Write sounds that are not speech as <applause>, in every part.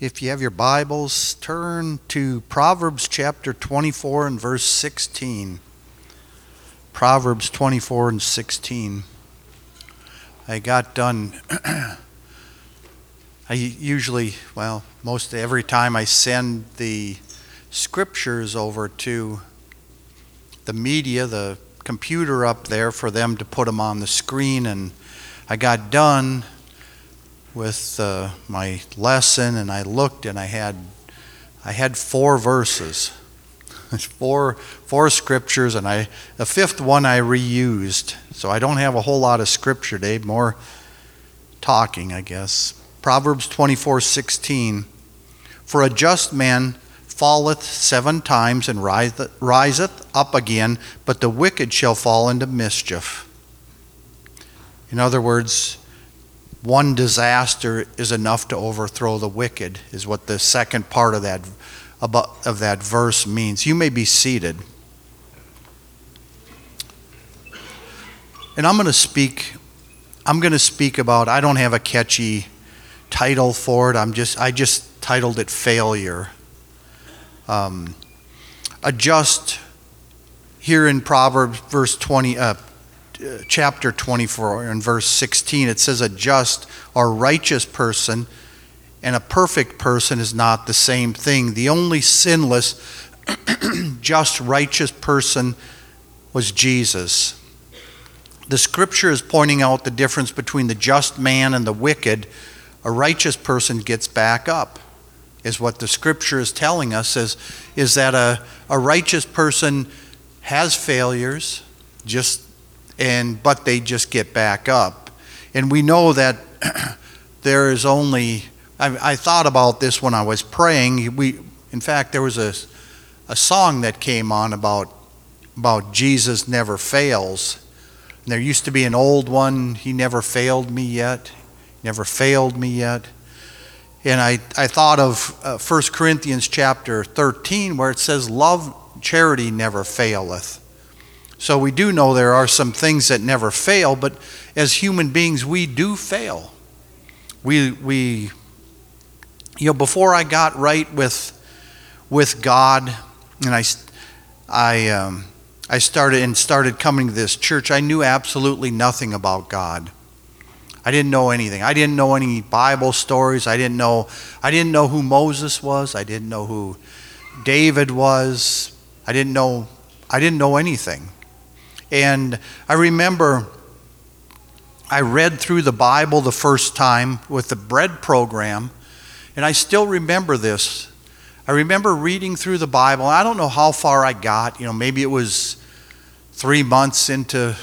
If you have your Bibles, turn to Proverbs chapter 24 and verse 16. Proverbs 24 and 16. I got done. <clears throat> I usually, well, most every time I send the scriptures over to the media, the computer up there for them to put them on the screen, and I got done with uh, my lesson, and I looked, and I had I had four verses, <laughs> four four scriptures, and I the fifth one I reused. So I don't have a whole lot of scripture today, more talking, I guess. Proverbs twenty four sixteen. For a just man falleth seven times and riseth up again, but the wicked shall fall into mischief. In other words, one disaster is enough to overthrow the wicked, is what the second part of that, of that verse means. You may be seated. And I'm going to speak I'm going to speak about I don't have a catchy title for it. I'm just I just titled it failure. Um, adjust here in Proverbs verse 20 uh, chapter 24 and verse 16, it says, A just or righteous person and a perfect person is not the same thing. The only sinless, <clears throat> just, righteous person was Jesus. The scripture is pointing out the difference between the just man and the wicked. A righteous person gets back up, is what the scripture is telling us, is, is that a, a righteous person has failures, just and but they just get back up. And we know that <clears throat> there is only. I, I, thought about this when I was praying. We, in fact, there was a a song that came on about about Jesus never fails. And there used to be an old one. He never failed me yet. Never failed me yet. And I, I thought of uh, 1 Corinthians chapter 13 where it says, Love, charity never faileth. So we do know there are some things that never fail, but as human beings, we do fail. We, we you know, before I got right with, with God, and I, I, um, I started and started coming to this church, I knew absolutely nothing about God. I didn't know anything. I didn't know any Bible stories. I didn't know I didn't know who Moses was. I didn't know who David was. I didn't know I didn't know anything. And I remember I read through the Bible the first time with the bread program, and I still remember this. I remember reading through the Bible. I don't know how far I got. You know, maybe it was three months into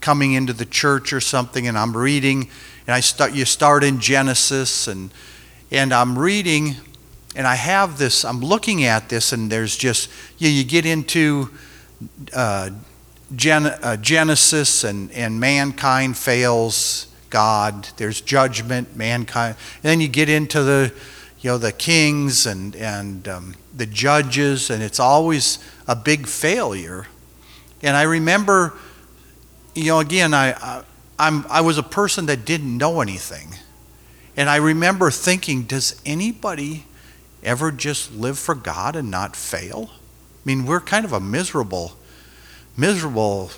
coming into the church or something, and I'm reading, and I start. You start in Genesis, and and I'm reading, and I have this. I'm looking at this, and there's just you. know, You get into uh, Gen- uh, Genesis and, and mankind fails God. There's judgment, mankind. And then you get into the, you know, the kings and, and um, the judges, and it's always a big failure. And I remember, you know, again, I, I, I'm, I was a person that didn't know anything. And I remember thinking, does anybody ever just live for God and not fail? I mean, we're kind of a miserable miserable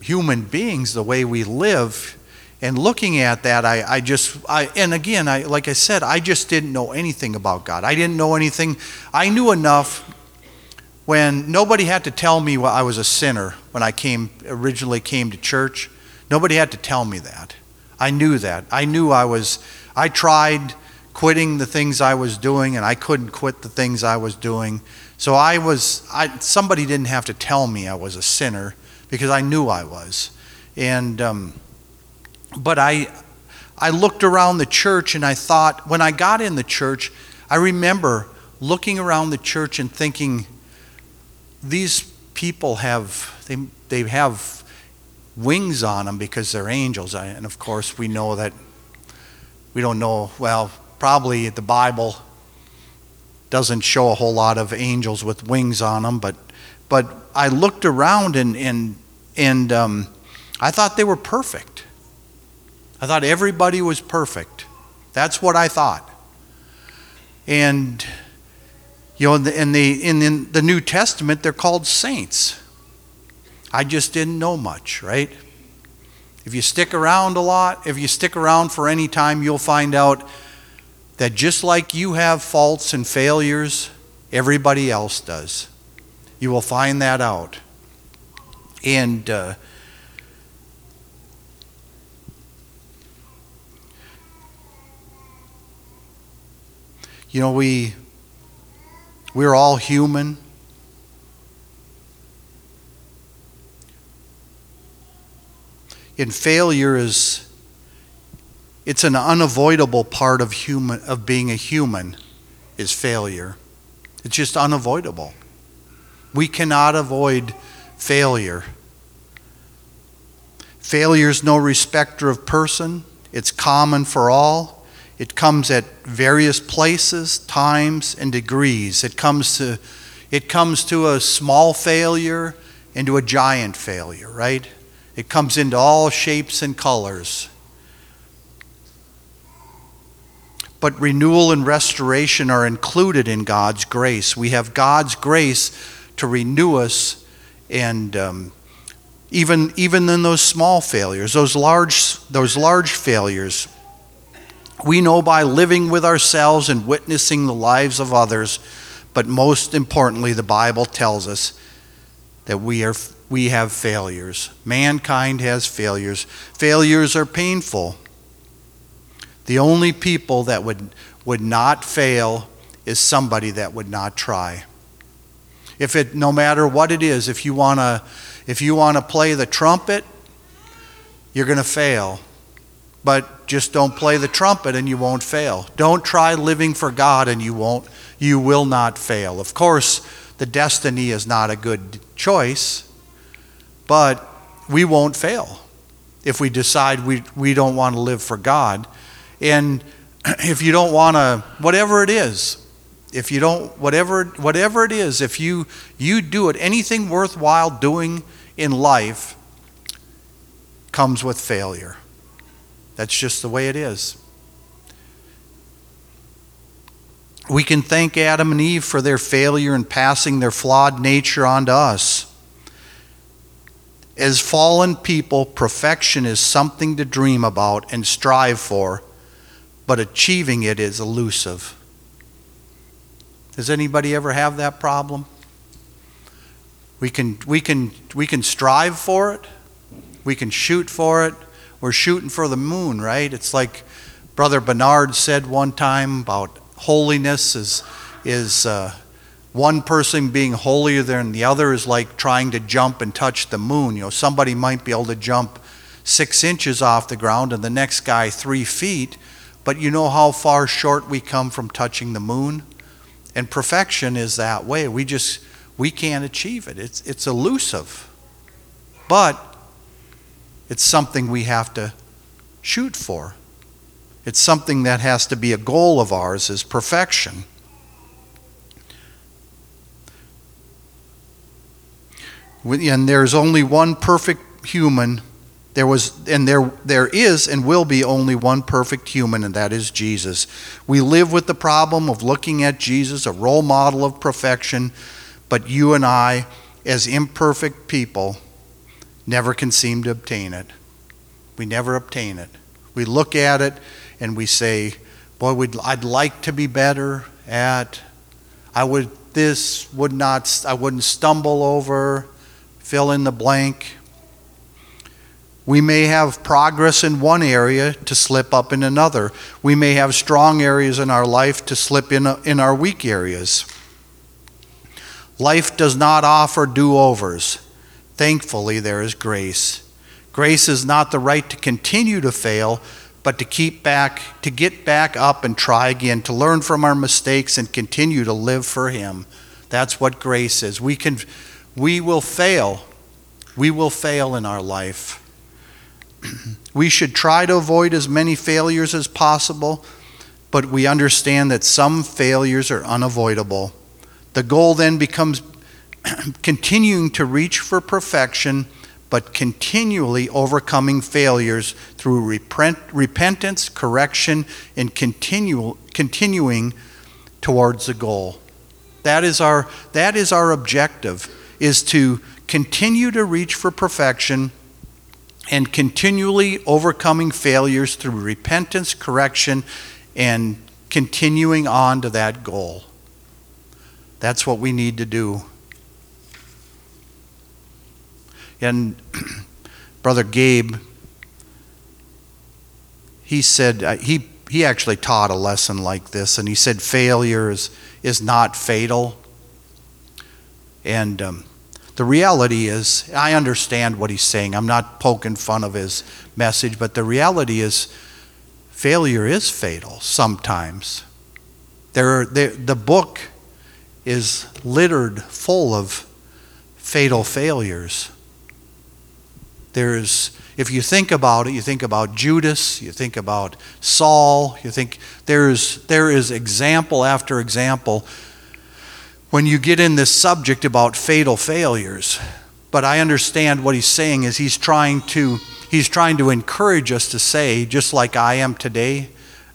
human beings the way we live. And looking at that i, I just I, and again I, like i said i just didn't know anything about god. I didn't know anything. I knew enough when nobody had to tell me i was a sinner when i came originally came to church. Nobody had to tell me that. I knew that. I knew i was i tried quitting the things i was doing and i couldn't quit the things i was doing so I was, I, somebody didn't have to tell me I was a sinner because I knew I was. And, um, but I, I looked around the church and I thought, when I got in the church, I remember looking around the church and thinking, these people have, they, they have wings on them because they're angels. And of course, we know that, we don't know, well, probably the Bible doesn't show a whole lot of angels with wings on them, but but I looked around and and and um, I thought they were perfect. I thought everybody was perfect. That's what I thought. And you know, in the, in the in the New Testament, they're called saints. I just didn't know much, right? If you stick around a lot, if you stick around for any time, you'll find out that just like you have faults and failures, everybody else does. You will find that out. And uh, you know, we we're all human. And failure is it's an unavoidable part of human of being a human is failure. It's just unavoidable. We cannot avoid failure. Failure is no respecter of person. It's common for all. It comes at various places, times, and degrees. It comes to it comes to a small failure into a giant failure, right? It comes into all shapes and colors. But renewal and restoration are included in God's grace. We have God's grace to renew us, and um, even even in those small failures, those large those large failures, we know by living with ourselves and witnessing the lives of others. But most importantly, the Bible tells us that we are we have failures. Mankind has failures. Failures are painful. The only people that would, would not fail is somebody that would not try. If it no matter what it is, if you want to if you want to play the trumpet, you're going to fail. But just don't play the trumpet and you won't fail. Don't try living for God and you won't you will not fail. Of course, the destiny is not a good choice, but we won't fail if we decide we, we don't want to live for God. And <clears throat> if you don't want to, whatever it is, if you don't, whatever, whatever it is, if you, you do it, anything worthwhile doing in life comes with failure. That's just the way it is. We can thank Adam and Eve for their failure in passing their flawed nature on to us. As fallen people, perfection is something to dream about and strive for, but achieving it is elusive. Does anybody ever have that problem? We can, we can, we can strive for it, we can shoot for it. We're shooting for the moon, right? It's like Brother Bernard said one time about holiness is, is uh, one person being holier than the other is like trying to jump and touch the moon. You know, somebody might be able to jump six inches off the ground and the next guy three feet, but you know how far short we come from touching the moon? And perfection is that way. We just, we can't achieve it. It's, it's elusive. But it's something we have to shoot for. It's something that has to be a goal of ours is perfection. and there's only one perfect human there was and there there is and will be only one perfect human and that is Jesus. We live with the problem of looking at Jesus a role model of perfection, but you and I as imperfect people never can seem to obtain it. We never obtain it. We look at it and we say, "Boy, we'd, I'd like to be better at I would this would not I wouldn't stumble over fill in the blank. We may have progress in one area to slip up in another. We may have strong areas in our life to slip in, in our weak areas. Life does not offer do overs. Thankfully, there is grace. Grace is not the right to continue to fail, but to keep back, to get back up and try again, to learn from our mistakes and continue to live for Him. That's what grace is. We can we will fail. We will fail in our life. <clears throat> we should try to avoid as many failures as possible, but we understand that some failures are unavoidable. The goal then becomes <clears throat> continuing to reach for perfection, but continually overcoming failures through repent, repentance, correction, and continual, continuing towards the goal. That is our, that is our objective, is to continue to reach for perfection and continually overcoming failures through repentance, correction, and continuing on to that goal. That's what we need to do. And <clears throat> Brother Gabe, he said, uh, he, he actually taught a lesson like this, and he said failure is, is not fatal. And um, the reality is, I understand what he's saying. I'm not poking fun of his message, but the reality is, failure is fatal sometimes. There are, there, the book is littered full of fatal failures. There's, if you think about it, you think about Judas, you think about Saul, you think there's, there is example after example when you get in this subject about fatal failures. But I understand what he's saying is he's trying to he's trying to encourage us to say, just like I am today,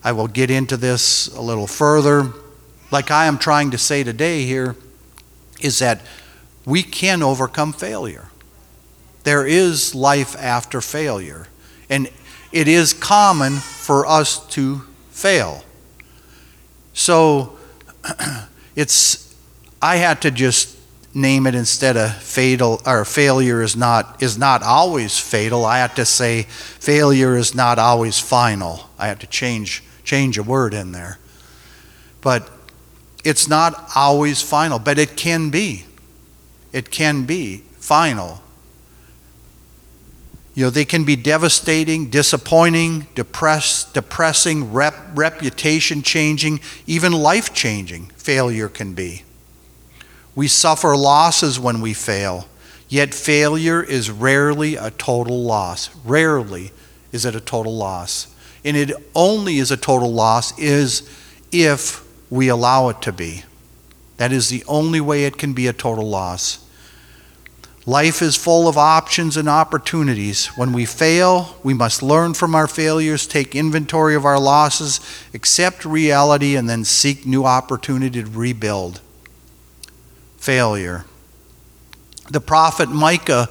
I will get into this a little further. Like I am trying to say today here, is that we can overcome failure. There is life after failure. And it is common for us to fail. So <clears throat> it's I had to just name it instead of fatal or failure is not is not always fatal. I had to say failure is not always final. I had to change change a word in there. But it's not always final, but it can be. It can be final. You know, they can be devastating, disappointing, depressed, depressing, rep, reputation changing, even life changing. Failure can be. We suffer losses when we fail, yet failure is rarely a total loss. Rarely is it a total loss. And it only is a total loss is if we allow it to be. That is the only way it can be a total loss. Life is full of options and opportunities. When we fail, we must learn from our failures, take inventory of our losses, accept reality, and then seek new opportunity to rebuild failure. The prophet Micah,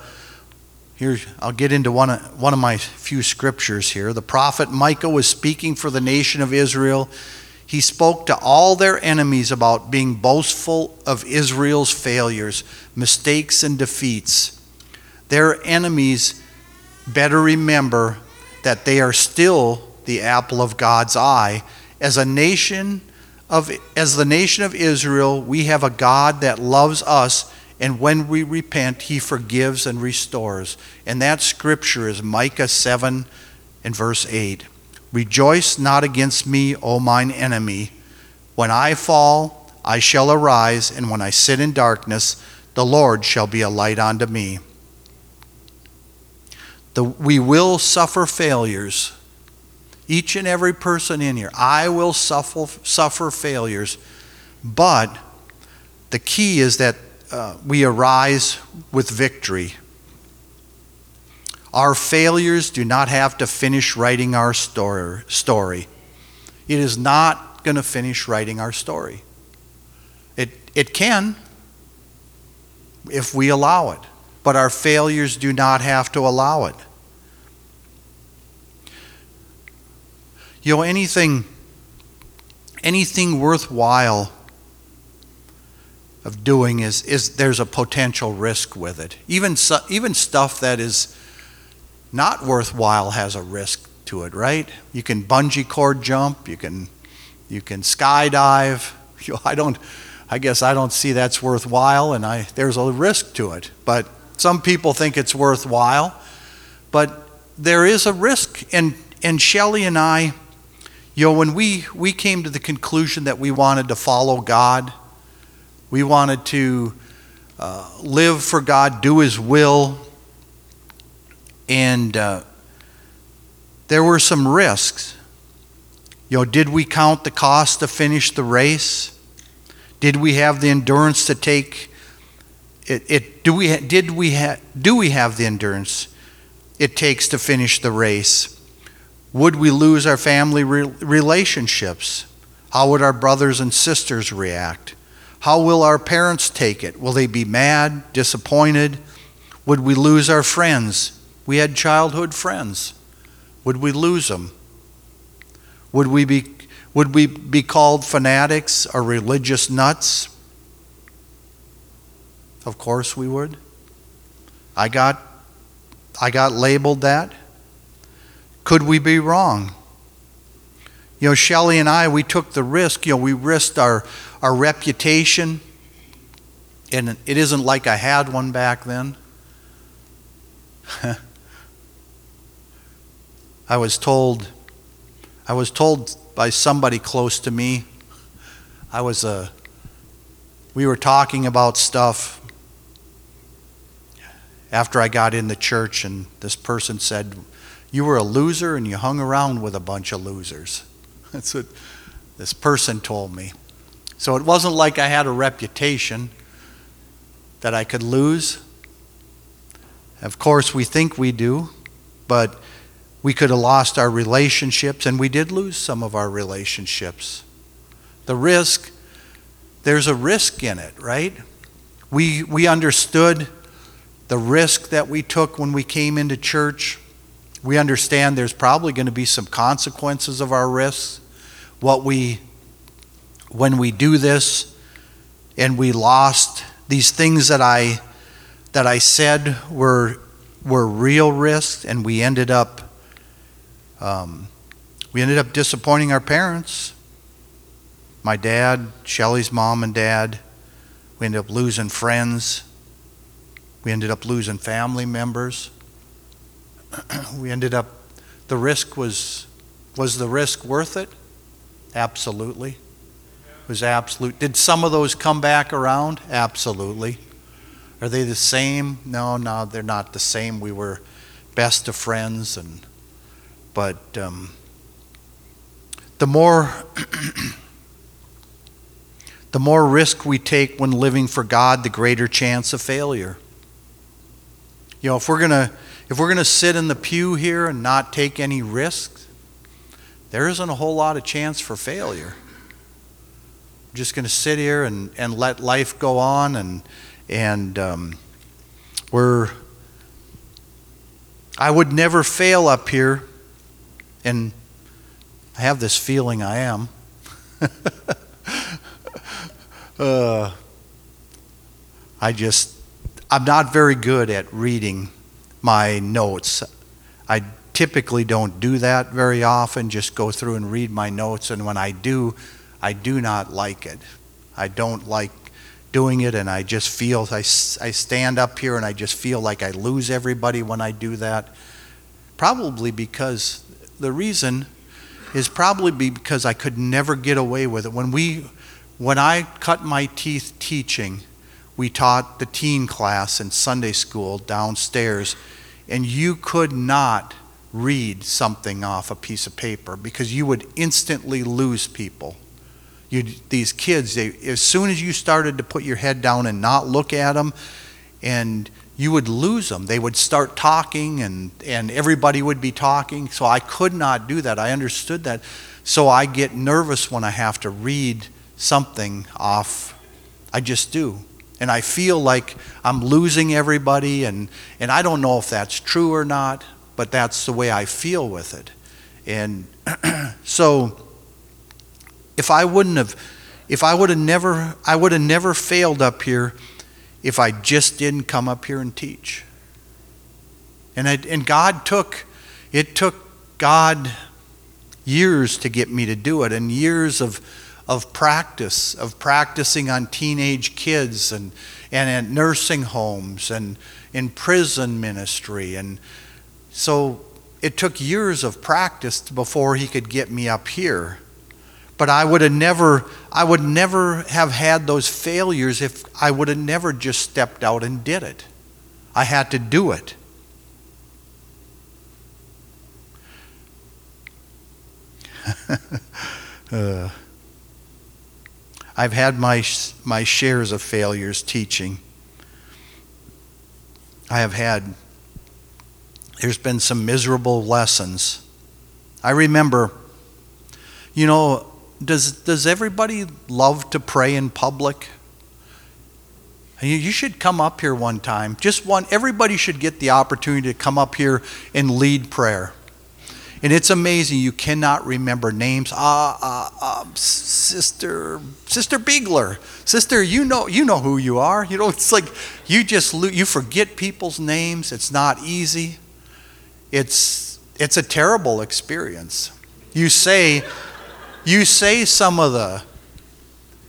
here I'll get into one of, one of my few scriptures here. The prophet Micah was speaking for the nation of Israel. He spoke to all their enemies about being boastful of Israel's failures, mistakes, and defeats. Their enemies better remember that they are still the apple of God's eye. As a nation, of, as the nation of Israel, we have a God that loves us, and when we repent, he forgives and restores. And that scripture is Micah 7 and verse 8. Rejoice not against me, O mine enemy. When I fall, I shall arise, and when I sit in darkness, the Lord shall be a light unto me. The, we will suffer failures each and every person in here. I will suffer, suffer failures, but the key is that uh, we arise with victory. Our failures do not have to finish writing our story. It is not going to finish writing our story. It, it can if we allow it, but our failures do not have to allow it. You know, anything, anything worthwhile of doing is, is there's a potential risk with it. Even, even stuff that is not worthwhile has a risk to it, right? You can bungee cord jump, you can, you can skydive. <laughs> You know, I don't, I guess I don't see that's worthwhile, and I, there's a risk to it. But some people think it's worthwhile, but there is a risk. And, and Shelley and I, you know, when we, we came to the conclusion that we wanted to follow God, we wanted to uh, live for God, do His will, and uh, there were some risks. You know, did we count the cost to finish the race? Did we have the endurance to take it? it do we did we ha, do we have the endurance it takes to finish the race? Would we lose our family re- relationships? How would our brothers and sisters react? How will our parents take it? Will they be mad, disappointed? Would we lose our friends? We had childhood friends. Would we lose them? Would we be, would we be called fanatics or religious nuts? Of course we would. I got, I got labeled that. Could we be wrong? You know, Shelley and I, we took the risk. You know, we risked our, our reputation. And it isn't like I had one back then. <laughs> I was told, I was told by somebody close to me, I was a, we were talking about stuff after I got in the church, and this person said, You were a loser and you hung around with a bunch of losers. <laughs> That's what this person told me. So it wasn't like I had a reputation that I could lose. Of course, we think we do, but we could have lost our relationships, and we did lose some of our relationships. The risk, there's a risk in it, right? We, we understood the risk that we took when we came into church. We understand there's probably going to be some consequences of our risks. What we, when we do this and we lost these things that I, that I said were, were real risks, and we ended up um, we ended up disappointing our parents. My dad, Shelly's mom and dad. We ended up losing friends. We ended up losing family members. <clears throat> we ended up, the risk was, was the risk worth it? Absolutely. It was absolute. Did some of those come back around? Absolutely. Are they the same? No, no, they're not the same. We were best of friends and but um, the more <clears throat> the more risk we take when living for God, the greater chance of failure. You know, if we're gonna if we're gonna sit in the pew here and not take any risks, there isn't a whole lot of chance for failure. We're just gonna sit here and, and let life go on and and um, we're I would never fail up here and I have this feeling I am. <laughs> uh, I just, I'm not very good at reading my notes. I typically don't do that very often, just go through and read my notes, and when I do, I do not like it. I don't like doing it, and I just feel, I, I stand up here and I just feel like I lose everybody when I do that. Probably because the reason is probably because I could never get away with it. When we when I cut my teeth teaching, we taught the teen class in Sunday school downstairs, and you could not read something off a piece of paper because you would instantly lose people. You, these kids, they, as soon as you started to put your head down and not look at them, and you would lose them. They would start talking and, and everybody would be talking. So I could not do that. I understood that. So I get nervous when I have to read something off. I just do. And I feel like I'm losing everybody, and, and I don't know if that's true or not, but that's the way I feel with it. And <clears throat> so if I wouldn't have, if I would have never, I would have never failed up here if I just didn't come up here and teach. And, I, and God took, it took God years to get me to do it and years of, of practice, of practicing on teenage kids and, and at nursing homes and in prison ministry. And so it took years of practice before he could get me up here. But I would have never, I would never have had those failures if I would have never just stepped out and did it. I had to do it. <laughs> uh, I've had my, my shares of failures teaching. I have had, there's been some miserable lessons. I remember, you know, does, does everybody love to pray in public? You, should come up here one time. Just one, everybody should get the opportunity to come up here and lead prayer. And it's amazing. You cannot remember names. Ah, uh, uh, Sister, Sister Biegler, Sister. You know, you know who you are. You know, it's like you just you forget people's names. It's not easy. It's it's a terrible experience. You say, you say some of the,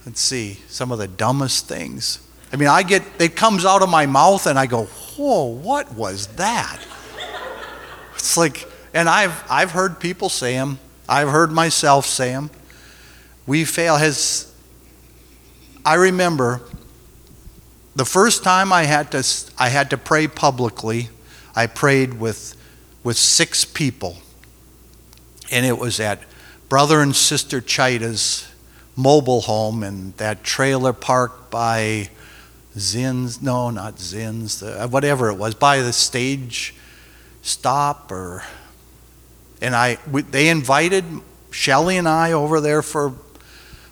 let's see, some of the dumbest things. I mean, I get it comes out of my mouth, and I go, whoa, what was that? It's like and I've, I've heard people say them, I've heard myself say them. We fail. Has, I remember the first time I had to, I had to pray publicly, I prayed with, with six people. And it was at Brother and Sister Chita's mobile home in that trailer park by Zins, no, not Zins, whatever it was, by the stage stop or and I, we, they invited Shelly and I over there for,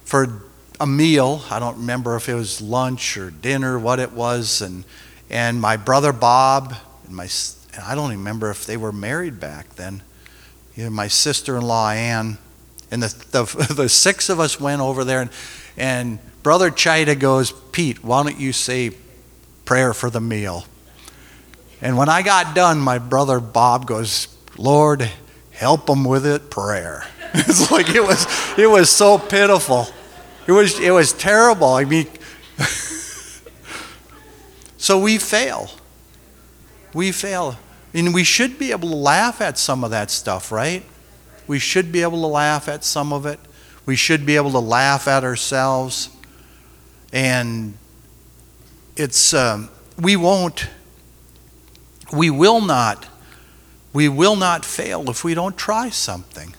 for a meal. I don't remember if it was lunch or dinner, what it was. And, and my brother Bob, and my, and I don't remember if they were married back then. You know, my sister in law, Ann. And the, the, <laughs> the six of us went over there. And, and Brother Chita goes, Pete, why don't you say prayer for the meal? And when I got done, my brother Bob goes, Lord, help them with it prayer. <laughs> It's like it was it was so pitiful. It was it was terrible. I mean <laughs> so we fail. We fail. And we should be able to laugh at some of that stuff right? We should be able to laugh at some of it. We should be able to laugh at ourselves. And it's um, we won't we will not we will not fail if we don't try something.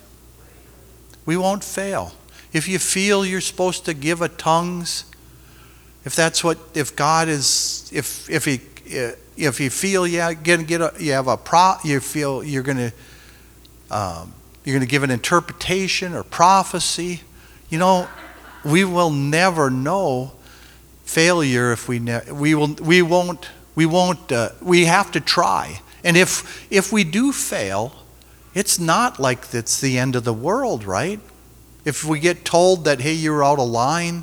We won't fail. If you feel you're supposed to give a tongues, if that's what, if God is, if if he, if you feel yeah, get get a, you have a pro, you feel you're to, um, you're to give an interpretation or prophecy, you know, we will never know failure if we ne- we will we won't we won't uh, we have to try and if, if we do fail, it's not like it's the end of the world, right? If we get told that, hey, you're out of line,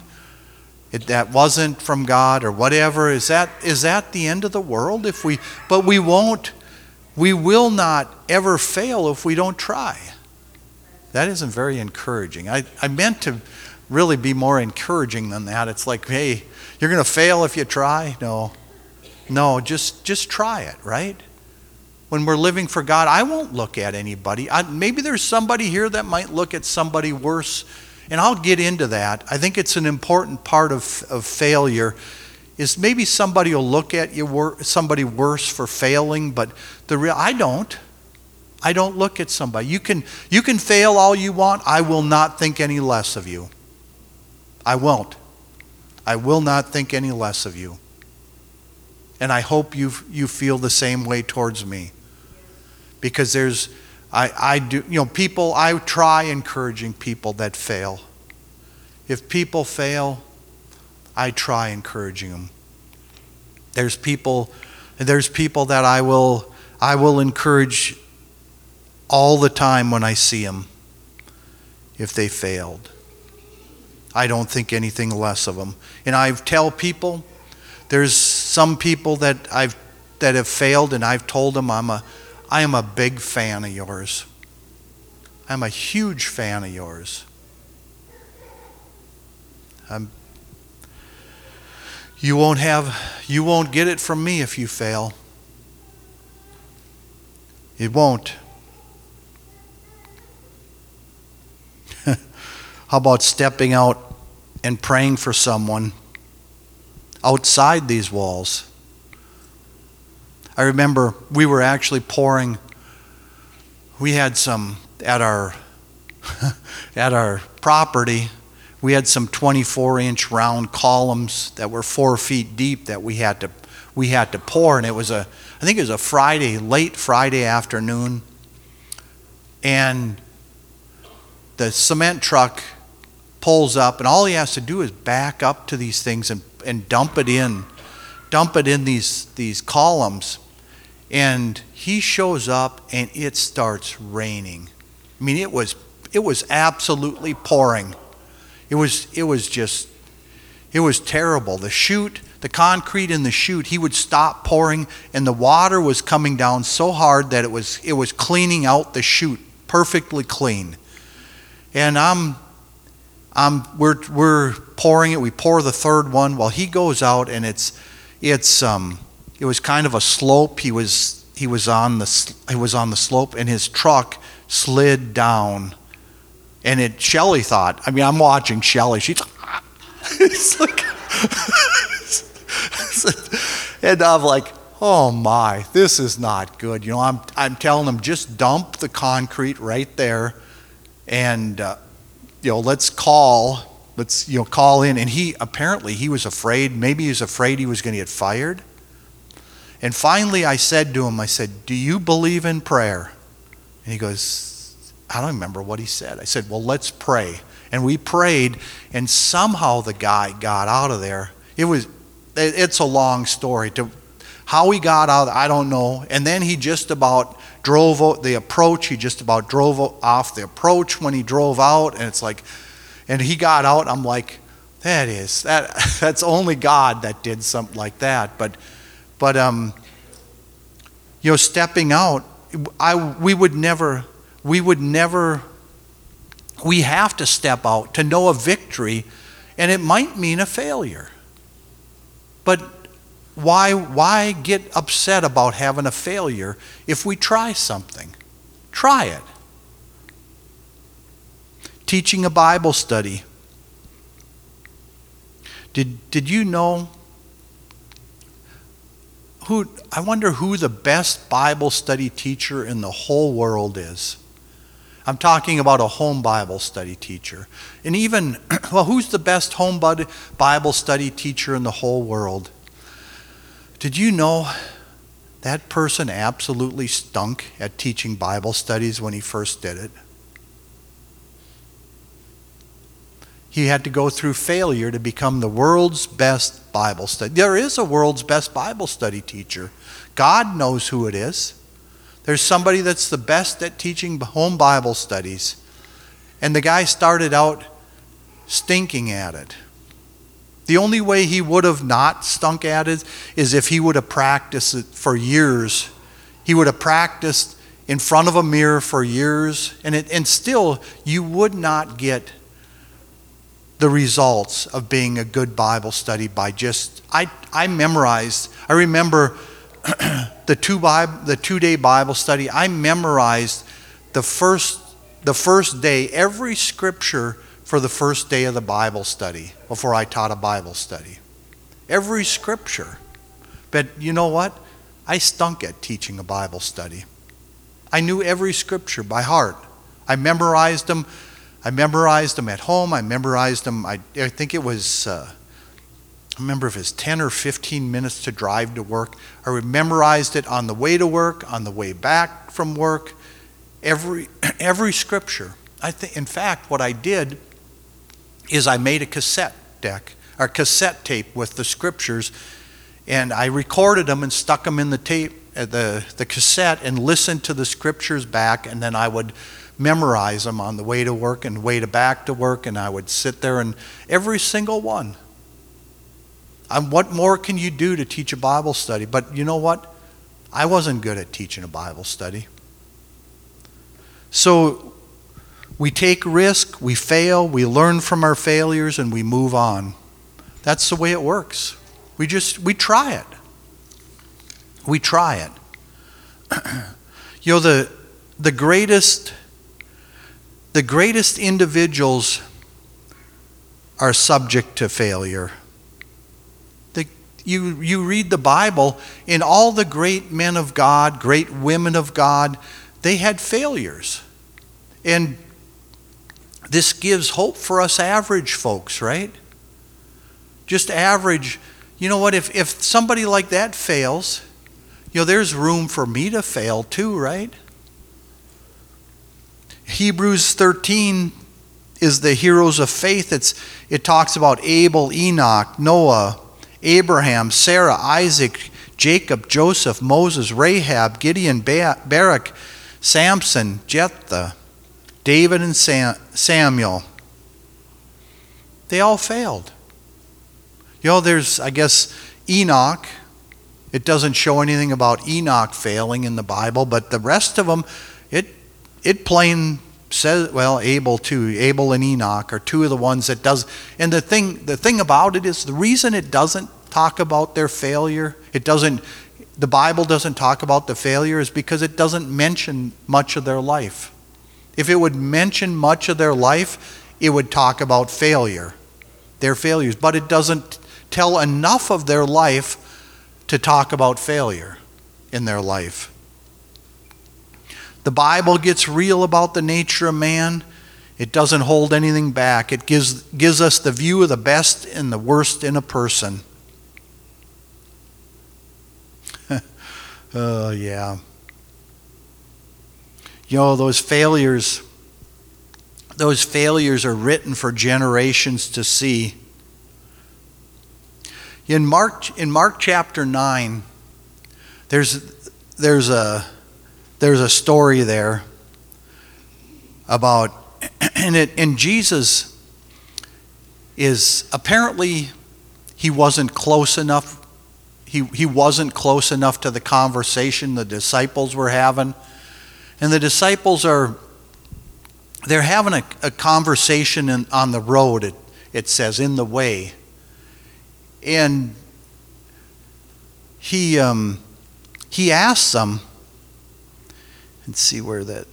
it, that wasn't from God or whatever, is that, is that the end of the world? If we, but we won't, we will not ever fail if we don't try. That isn't very encouraging. I, I meant to really be more encouraging than that. It's like, hey, you're going to fail if you try? No. No, just, just try it, right? When we're living for God, I won't look at anybody. I, maybe there's somebody here that might look at somebody worse, and I'll get into that. I think it's an important part of, of failure. Is maybe somebody will look at you wor- somebody worse for failing, but the real I don't. I don't look at somebody. You can you can fail all you want. I will not think any less of you. I won't. I will not think any less of you. And I hope you you feel the same way towards me because there's I, I do you know people I try encouraging people that fail. If people fail, I try encouraging them. There's people there's people that I will I will encourage all the time when I see them if they failed. I don't think anything less of them. And I tell people there's some people that I've that have failed and I've told them I'm a I am a big fan of yours. I'm a huge fan of yours. I'm, you won't have you won't get it from me if you fail. It won't. <laughs> How about stepping out and praying for someone outside these walls? I remember we were actually pouring, we had some at our, <laughs> at our property, we had some 24 inch round columns that were four feet deep that we had to, we had to pour. And it was a, I think it was a Friday, late Friday afternoon. And the cement truck pulls up, and all he has to do is back up to these things and, and dump it in, dump it in these, these columns. And he shows up, and it starts raining. I mean, it was, it was absolutely pouring. It was, it was just, it was terrible. The chute, the concrete in the chute, he would stop pouring, and the water was coming down so hard that it was, it was cleaning out the chute perfectly clean. And I'm, I'm, we're, we're pouring it. We pour the third one. While he goes out, and it's, it's, um, it was kind of a slope. He was, he was on the, he was on the slope, and his truck slid down. And it, Shelly thought, I mean, I'm watching Shelly. She's, <laughs> it's like, <laughs> and I'm like, oh my, this is not good. You know, I'm, I'm telling them just dump the concrete right there and, uh, you know, let's call, let's, you know, call in. And he, apparently, he was afraid, maybe he was afraid he was going to get fired. And finally, I said to him, I said, Do you believe in prayer? And he goes, I don't remember what he said. I said, Well, let's pray. And we prayed, and somehow the guy got out of there. It was, it's a long story. To, how he got out, I don't know. And then he just about drove the approach. He just about drove off the approach when he drove out, and it's like, and he got out. I'm like, that is that. <laughs> That's only God that did something like that. But, but um, you know, stepping out, I we would never, we would never. We have to step out to know a victory, and it might mean a failure. But why, why get upset about having a failure if we try something? Try it. Teaching a Bible study. Did, did you know who I wonder who the best Bible study teacher in the whole world is? I'm talking about a home Bible study teacher. And even, <clears throat> well, who's the best home Bible study teacher in the whole world? Did you know that person absolutely stunk at teaching Bible studies when he first did it? He had to go through failure to become the world's best Bible study. There is a world's best Bible study teacher. God knows who it is. There's somebody that's the best at teaching home Bible studies. And the guy started out stinking at it. The only way he would have not stunk at it is if he would have practiced it for years. He would have practiced in front of a mirror for years, and, it, and still you would not get the results of being a good Bible study by just I, I memorized. I remember <clears throat> the two Bible, the two day Bible study. I memorized the first the first day every scripture for the first day of the Bible study before I taught a Bible study. Every scripture. But you know what? I stunk at teaching a Bible study. I knew every scripture by heart. I memorized them. I memorized them at home. I memorized them. I, I think it was, uh, I remember if it was 10 or 15 minutes to drive to work. I memorized it on the way to work, on the way back from work. Every, <clears throat> every scripture. I think, in fact, what I did is I made a cassette deck or cassette tape with the scriptures, and I recorded them and stuck them in the tape, uh, the the cassette, and listened to the scriptures back, and then I would memorize them on the way to work and way to back to work, and I would sit there and every single one. And what more can you do to teach a Bible study? But you know what? I wasn't good at teaching a Bible study. So we take risk, we fail, we learn from our failures, and we move on. That's the way it works. We just we try it. We try it. <clears throat> you know the the greatest the greatest individuals are subject to failure. The, you, you read the Bible, in all the great men of God, great women of God, they had failures. And this gives hope for us average folks, right? Just average. You know what? If, if somebody like that fails, you know, there's room for me to fail too, right? Hebrews 13 is the heroes of faith. It's, it talks about Abel, Enoch, Noah, Abraham, Sarah, Isaac, Jacob, Joseph, Moses, Rahab, Gideon, Barak, Samson, Jephthah, David, and Sam, Samuel. They all failed. You know, there's, I guess, Enoch. It doesn't show anything about Enoch failing in the Bible, but the rest of them, it, it plain says, well, Abel too. Abel and Enoch are two of the ones that does. And the thing, the thing about it is the reason it doesn't talk about their failure, it doesn't, the Bible doesn't talk about the failure is because it doesn't mention much of their life. If it would mention much of their life, it would talk about failure, their failures. But it doesn't tell enough of their life to talk about failure in their life. The Bible gets real about the nature of man. It doesn't hold anything back. It gives, gives us the view of the best and the worst in a person. <laughs> Oh, yeah. You know, those failures, those failures are written for generations to see. In Mark, in Mark chapter 9, there's, there's a there's a story there about, <clears throat> and, it, and Jesus is apparently he wasn't close enough. He, he wasn't close enough to the conversation the disciples were having. And the disciples are, they're having a, a conversation in, on the road, it, it says, in the way. And he, um, he asks them, and see where that.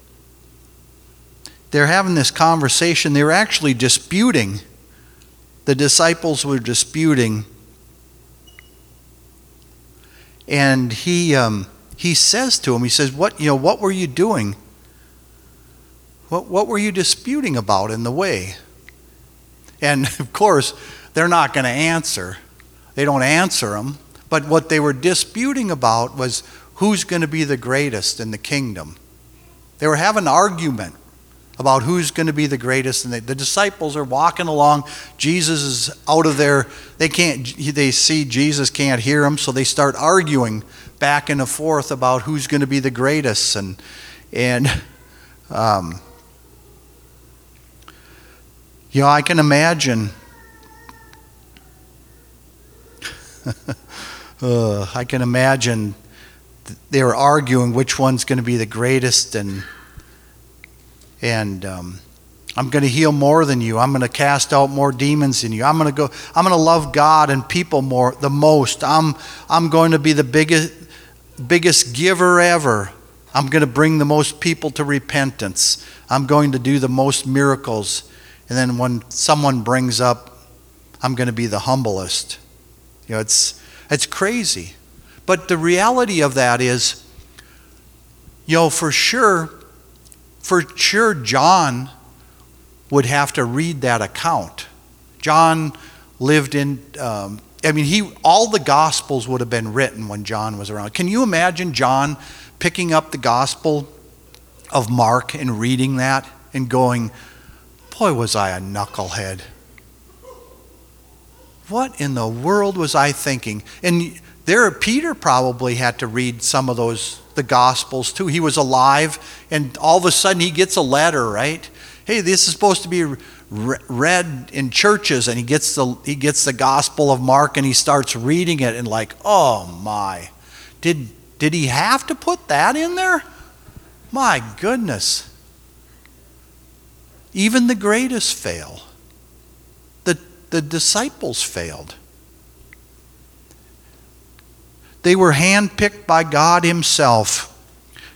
They're having this conversation. They're actually disputing. The disciples were disputing. And he, um, he says to him, he says, what, you know, what were you doing? What, what were you disputing about in the way? And <laughs> of course, they're not going to answer. They don't answer them. But what they were disputing about was who's going to be the greatest in the kingdom. They were having an argument about who's going to be the greatest and the disciples are walking along jesus is out of there they can't they see jesus can't hear them so they start arguing back and forth about who's going to be the greatest and and um, you know i can imagine <laughs> uh, i can imagine they were arguing which one's going to be the greatest and and um, i'm going to heal more than you. I'm going to cast out more demons than you. I'm going to go i'm going to love god and people more the most. I'm i'm going to be the biggest biggest giver ever. I'm going to bring the most people to repentance. I'm going to do the most miracles. And then when someone brings up i'm going to be the humblest. You know it's it's crazy but the reality of that is, you know, for sure, for sure, John would have to read that account. John lived in, um, I mean, he, all the Gospels would have been written when John was around. Can you imagine John picking up the Gospel of Mark and reading that and going, Boy, was I a knucklehead. What in the world was I thinking? And there, Peter probably had to read some of those, the Gospels too. He was alive, and all of a sudden he gets a letter, right? Hey, this is supposed to be read in churches, and he gets the he gets the Gospel of Mark, and he starts reading it, and like, oh my, did did he have to put that in there? My goodness. Even the greatest fail. The, the disciples failed. They were handpicked by God Himself.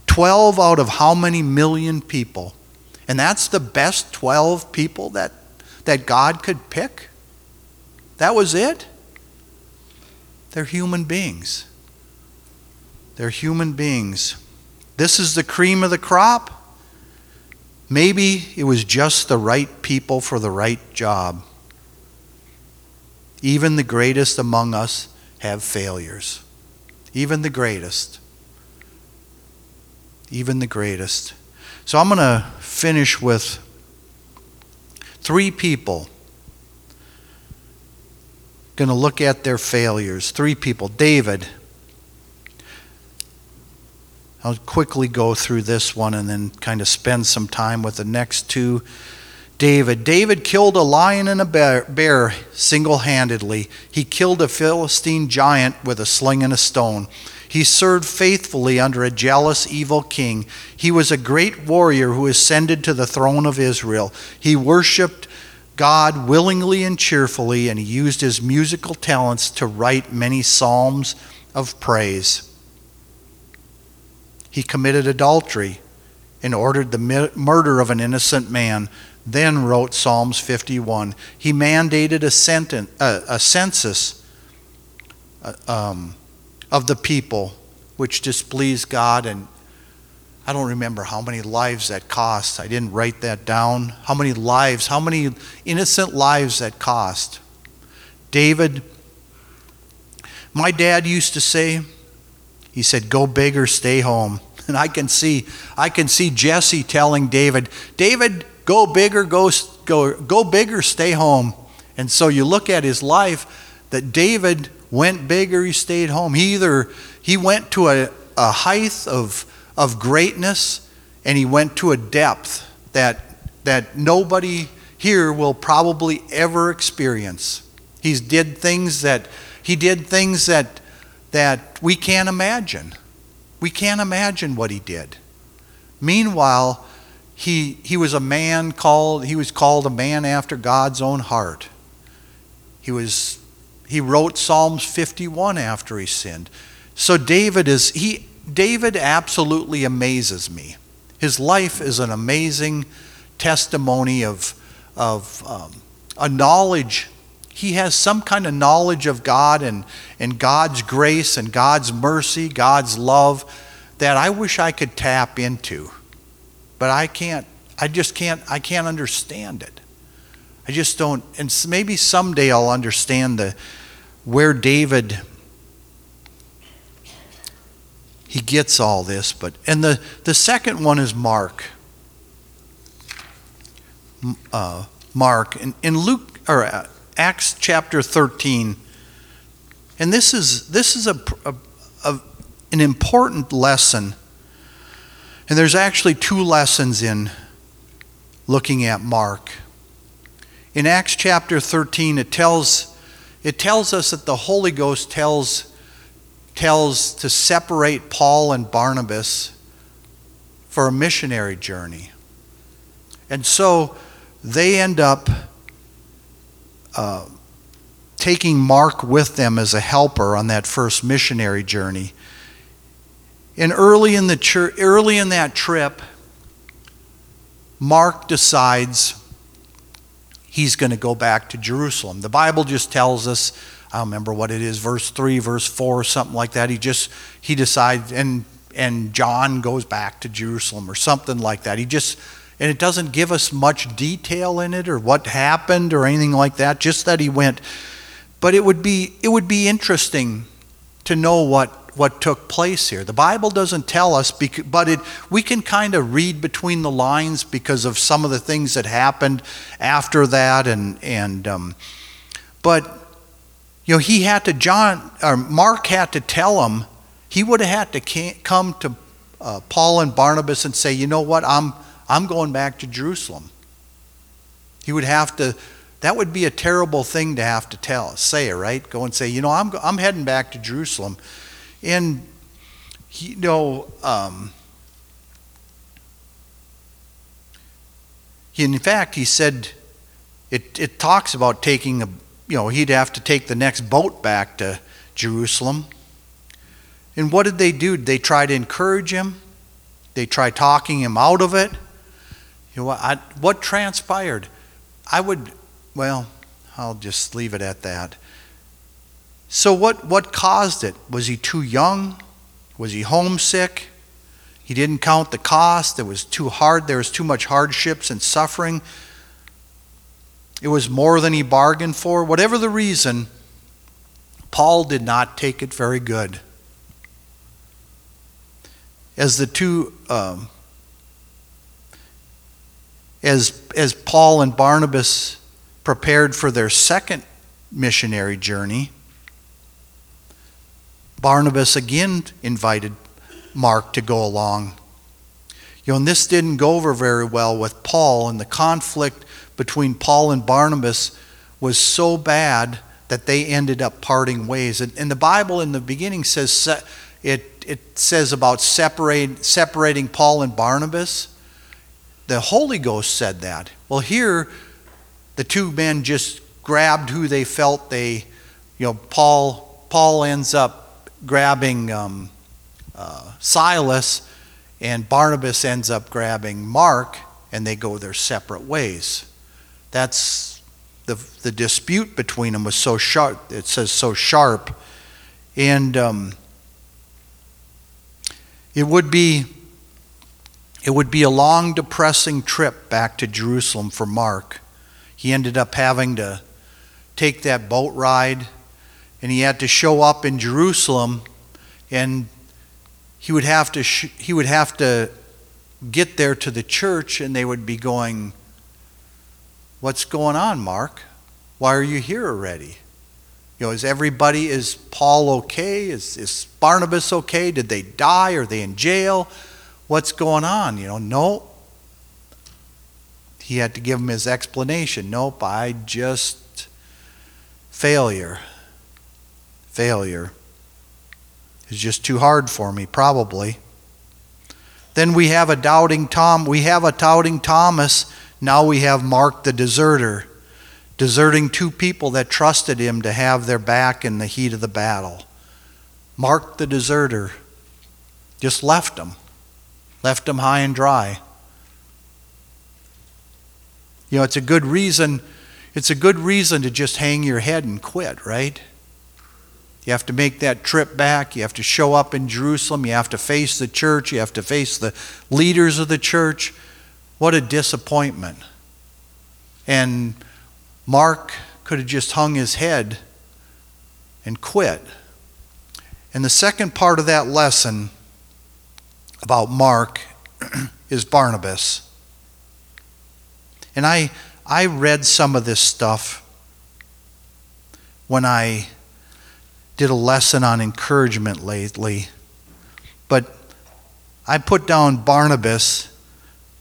12 out of how many million people? And that's the best 12 people that, that God could pick? That was it? They're human beings. They're human beings. This is the cream of the crop. Maybe it was just the right people for the right job. Even the greatest among us have failures even the greatest. Even the greatest. So I'm going to finish with Three people. Going to look at their failures. Three people. David. I'll quickly go through this one and then kind of spend some time with the next two. David. David killed a lion and a bear, single handedly. He killed a Philistine giant with a sling and a stone. He served faithfully under a jealous, evil king. He was a great warrior who ascended to the throne of Israel. He worshiped God willingly and cheerfully, and he used his musical talents to write many psalms of praise. He committed adultery and ordered the murder of an innocent man, then wrote Psalms 51. He mandated a, sentence, uh, a census uh, um, of the people, which displeased God, and I don't remember how many lives that cost. I didn't write that down. How many lives, how many innocent lives that cost. David, my dad used to say, he said, "Go big or stay home." <laughs> And I can see, I can see Jesse telling David, "David, go big or go go go big or stay home." And so you look at his life that David went big or he stayed home. He either he went to a, a height of of greatness and he went to a depth that that nobody here will probably ever experience. He did things that he did things that that we can't imagine. We can't imagine what he did. Meanwhile, he, he was a man called, he was called a man after God's own heart. He was, he wrote Psalms 51 after he sinned. So David is, he, David absolutely amazes me. His life is an amazing testimony of, of um, a knowledge he has some kind of knowledge of God and, and God's grace and God's mercy, God's love that I wish I could tap into. But I can't, I just can't, I can't understand it. I just don't, and maybe someday I'll understand the, where David, he gets all this, but, and the, the second one is Mark. Uh, Mark. In, in Luke, or uh, Acts chapter 13. And this is, this is a, a, a, an important lesson. And there's actually two lessons in looking at Mark. In Acts chapter 13, it tells, it tells us that the Holy Ghost tells, tells to separate Paul and Barnabas for a missionary journey. And so they end up uh, taking Mark with them as a helper on that first missionary journey. And early in, the early in that trip, Mark decides he's going to go back to Jerusalem. The Bible just tells us, I don't remember what it is, verse 3, verse 4, something like that. He just, he decides, and, and John goes back to Jerusalem or something like that. He just, and it doesn't give us much detail in it or what happened or anything like that, just that he went. But it would be, it would be interesting to know what, what took place here. The Bible doesn't tell us, but it, we can kind of read between the lines because of some of the things that happened after that. And, and um, but you know, he had to John or Mark had to tell him he would have had to come to uh, Paul and Barnabas and say, you know what, I'm I'm going back to Jerusalem. He would have to, that would be a terrible thing to have to tell, say, right? Go and say, you know, I'm, I'm heading back to Jerusalem. And, you know, um, in fact, he said, it, it talks about taking a, you know, he'd have to take the next boat back to Jerusalem. And what did they do? Did they try to encourage him? They try talking him out of it? You know, I, what transpired? I would, well, I'll just leave it at that. So, what, what caused it? Was he too young? Was he homesick? He didn't count the cost. It was too hard. There was too much hardships and suffering. It was more than he bargained for. Whatever the reason, Paul did not take it very good. As the two um, as, as Paul and Barnabas prepared for their second missionary journey, Barnabas again invited Mark to go along. You know, and this didn't go over very well with Paul, and the conflict between Paul and Barnabas was so bad that they ended up parting ways. And, and the Bible in the beginning says it, it says about separate, separating Paul and Barnabas. The Holy Ghost said that. Well, here, the two men just grabbed who they felt they, you know, Paul, Paul ends up grabbing um, uh, Silas, and Barnabas ends up grabbing Mark, and they go their separate ways. That's the, the dispute between them was so sharp. It says so sharp. And um, it would be it would be a long, depressing trip back to Jerusalem for Mark. He ended up having to take that boat ride, and he had to show up in Jerusalem, and he would have to sh- he would have to get there to the church, and they would be going, "What's going on, Mark? Why are you here already?" You know, is everybody, is Paul okay? Is, is Barnabas okay? Did they die? Are they in jail? What's going on? You know, no. He had to give him his explanation. Nope, I just, failure. Failure. is just too hard for me, probably. Then we have a doubting Tom. We have a doubting Thomas. Now we have Mark the deserter deserting two people that trusted him to have their back in the heat of the battle. Mark the deserter just left them, left them high and dry. You know, it's a good reason. It's a good reason to just hang your head and quit, right? You have to make that trip back. You have to show up in Jerusalem. You have to face the church. You have to face the leaders of the church. What a disappointment. And Mark could have just hung his head and quit. And the second part of that lesson about Mark <clears throat> is Barnabas. And I, I read some of this stuff when I did a lesson on encouragement lately. But I put down Barnabas,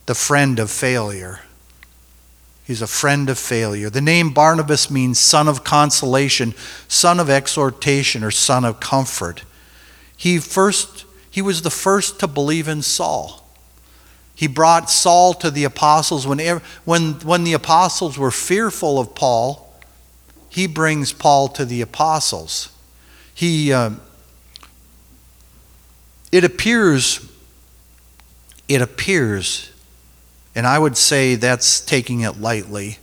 the friend of failure. He's a friend of failure. The name Barnabas means son of consolation, son of exhortation, or son of comfort. He first he was the first to believe in Saul. He brought Saul to the apostles when, when, when the apostles were fearful of Paul. He brings Paul to the apostles. He, uh, it appears, it appears and I would say that's taking it lightly.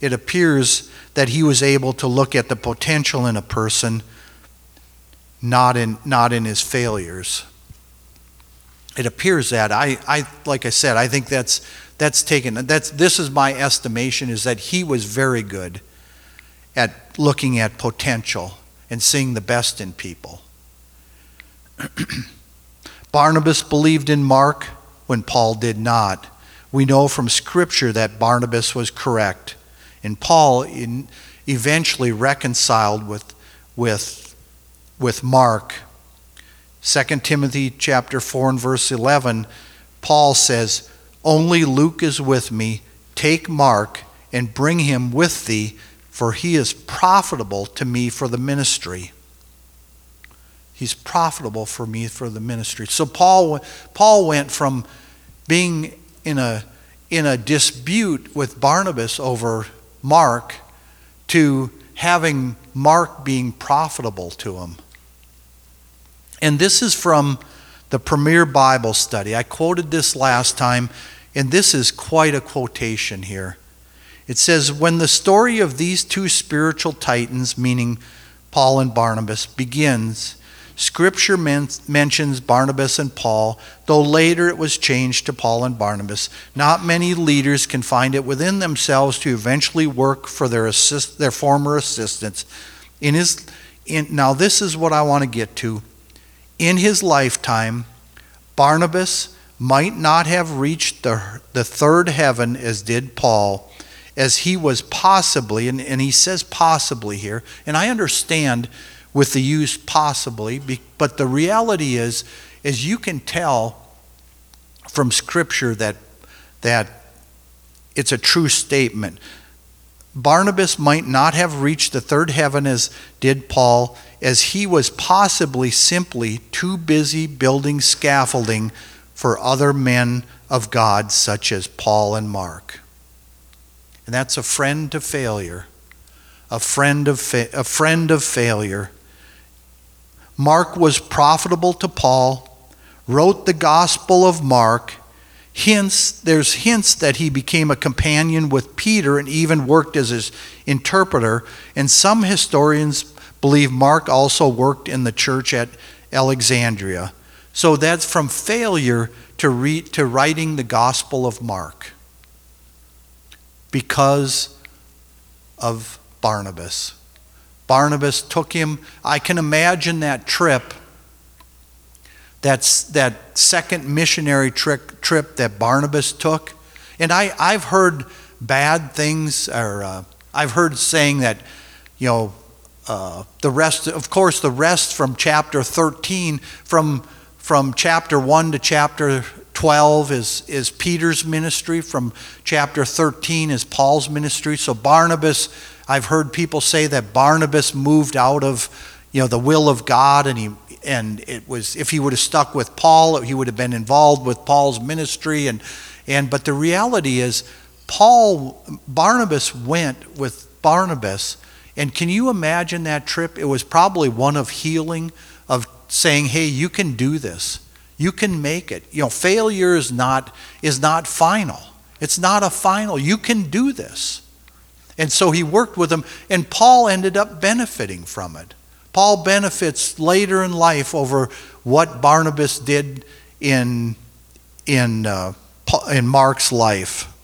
It appears that he was able to look at the potential in a person, not in, not in his failures. It appears that I, I like I said, I think that's that's taken that's this is my estimation is that he was very good at looking at potential and seeing the best in people. <clears throat> Barnabas believed in Mark when Paul did not. We know from Scripture that Barnabas was correct, and Paul in, eventually reconciled with, with, with Mark. 2 Timothy chapter 4 and verse 11, Paul says, Only Luke is with me. Take Mark and bring him with thee, for he is profitable to me for the ministry. He's profitable for me for the ministry. So Paul, Paul went from being in a, in a dispute with Barnabas over Mark to having Mark being profitable to him. And this is from the Premier Bible Study. I quoted this last time, and this is quite a quotation here. It says, When the story of these two spiritual titans, meaning Paul and Barnabas, begins, Scripture men- mentions Barnabas and Paul, though later it was changed to Paul and Barnabas. Not many leaders can find it within themselves to eventually work for their, assist- their former assistants. In his, in, now, this is what I want to get to. In his lifetime, Barnabas might not have reached the, the third heaven as did Paul, as he was possibly, and, and he says possibly here, and I understand with the use possibly, but the reality is, is you can tell from Scripture that, that it's a true statement. Barnabas might not have reached the third heaven as did Paul, as he was possibly simply too busy building scaffolding for other men of God, such as Paul and Mark. And that's a friend to failure, a friend of, fa- a friend of failure. Mark was profitable to Paul, wrote the Gospel of Mark. Hints, there's hints that he became a companion with Peter and even worked as his interpreter. And some historians believe Mark also worked in the church at Alexandria. So that's from failure to, to writing the Gospel of Mark because of Barnabas. Barnabas took him. I can imagine that trip, that's that second missionary trip, trip that Barnabas took. And I, I've heard bad things, or uh, I've heard saying that, you know, uh, the rest, of course, the rest from chapter 13, from, from chapter 1 to chapter 12 is, is Peter's ministry. From chapter 13 is Paul's ministry. So Barnabas, I've heard people say that Barnabas moved out of you know the will of God and he and it was if he would have stuck with Paul he would have been involved with Paul's ministry and and but the reality is Paul Barnabas went with Barnabas and can you imagine that trip it was probably one of healing of saying hey you can do this you can make it you know failure is not is not final it's not a final you can do this and so he worked with them, and Paul ended up benefiting from it. Paul benefits later in life over what Barnabas did in, in, uh, in Mark's life.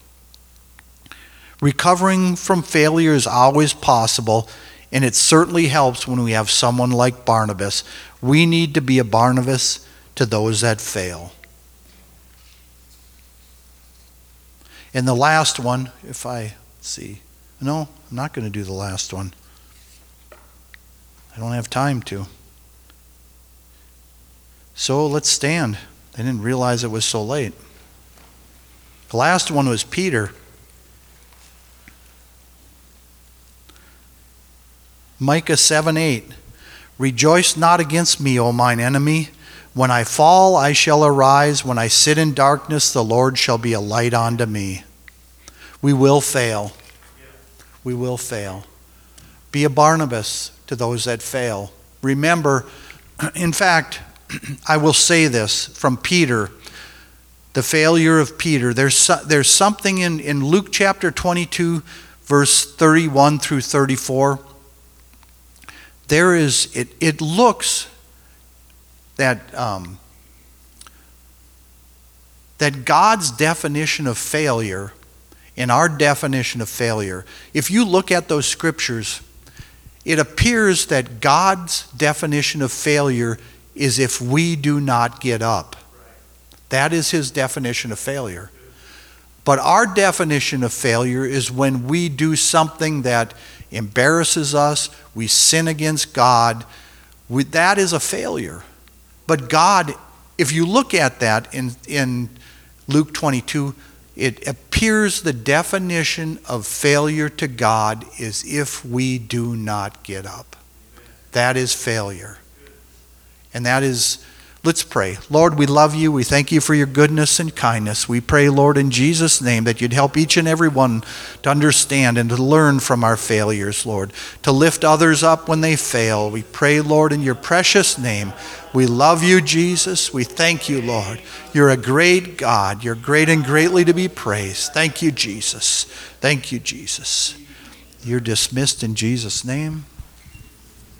Recovering from failure is always possible, and it certainly helps when we have someone like Barnabas. We need to be a Barnabas to those that fail. And the last one, if I see. No, I'm not going to do the last one. I don't have time to. So let's stand. I didn't realize it was so late. The last one was Peter. Micah 7 8. Rejoice not against me, O mine enemy. When I fall, I shall arise. When I sit in darkness, the Lord shall be a light unto me. We will fail we will fail. Be a Barnabas to those that fail. Remember, <clears throat> in fact, <clears throat> I will say this from Peter, the failure of Peter. There's, there's something in, in Luke chapter 22, verse 31 through 34. There is, it, it looks that, um, that God's definition of failure in our definition of failure, if you look at those scriptures, it appears that God's definition of failure is if we do not get up. That is his definition of failure. But our definition of failure is when we do something that embarrasses us, we sin against God. We, that is a failure. But God, if you look at that in, in Luke 22, it appears the definition of failure to God is if we do not get up. That is failure. And that is, let's pray. Lord, we love you. We thank you for your goodness and kindness. We pray, Lord, in Jesus' name, that you'd help each and every one to understand and to learn from our failures, Lord, to lift others up when they fail. We pray, Lord, in your precious name. We love you, Jesus. We thank you, Lord. You're a great God. You're great and greatly to be praised. Thank you, Jesus. Thank you, Jesus. You're dismissed in Jesus' name.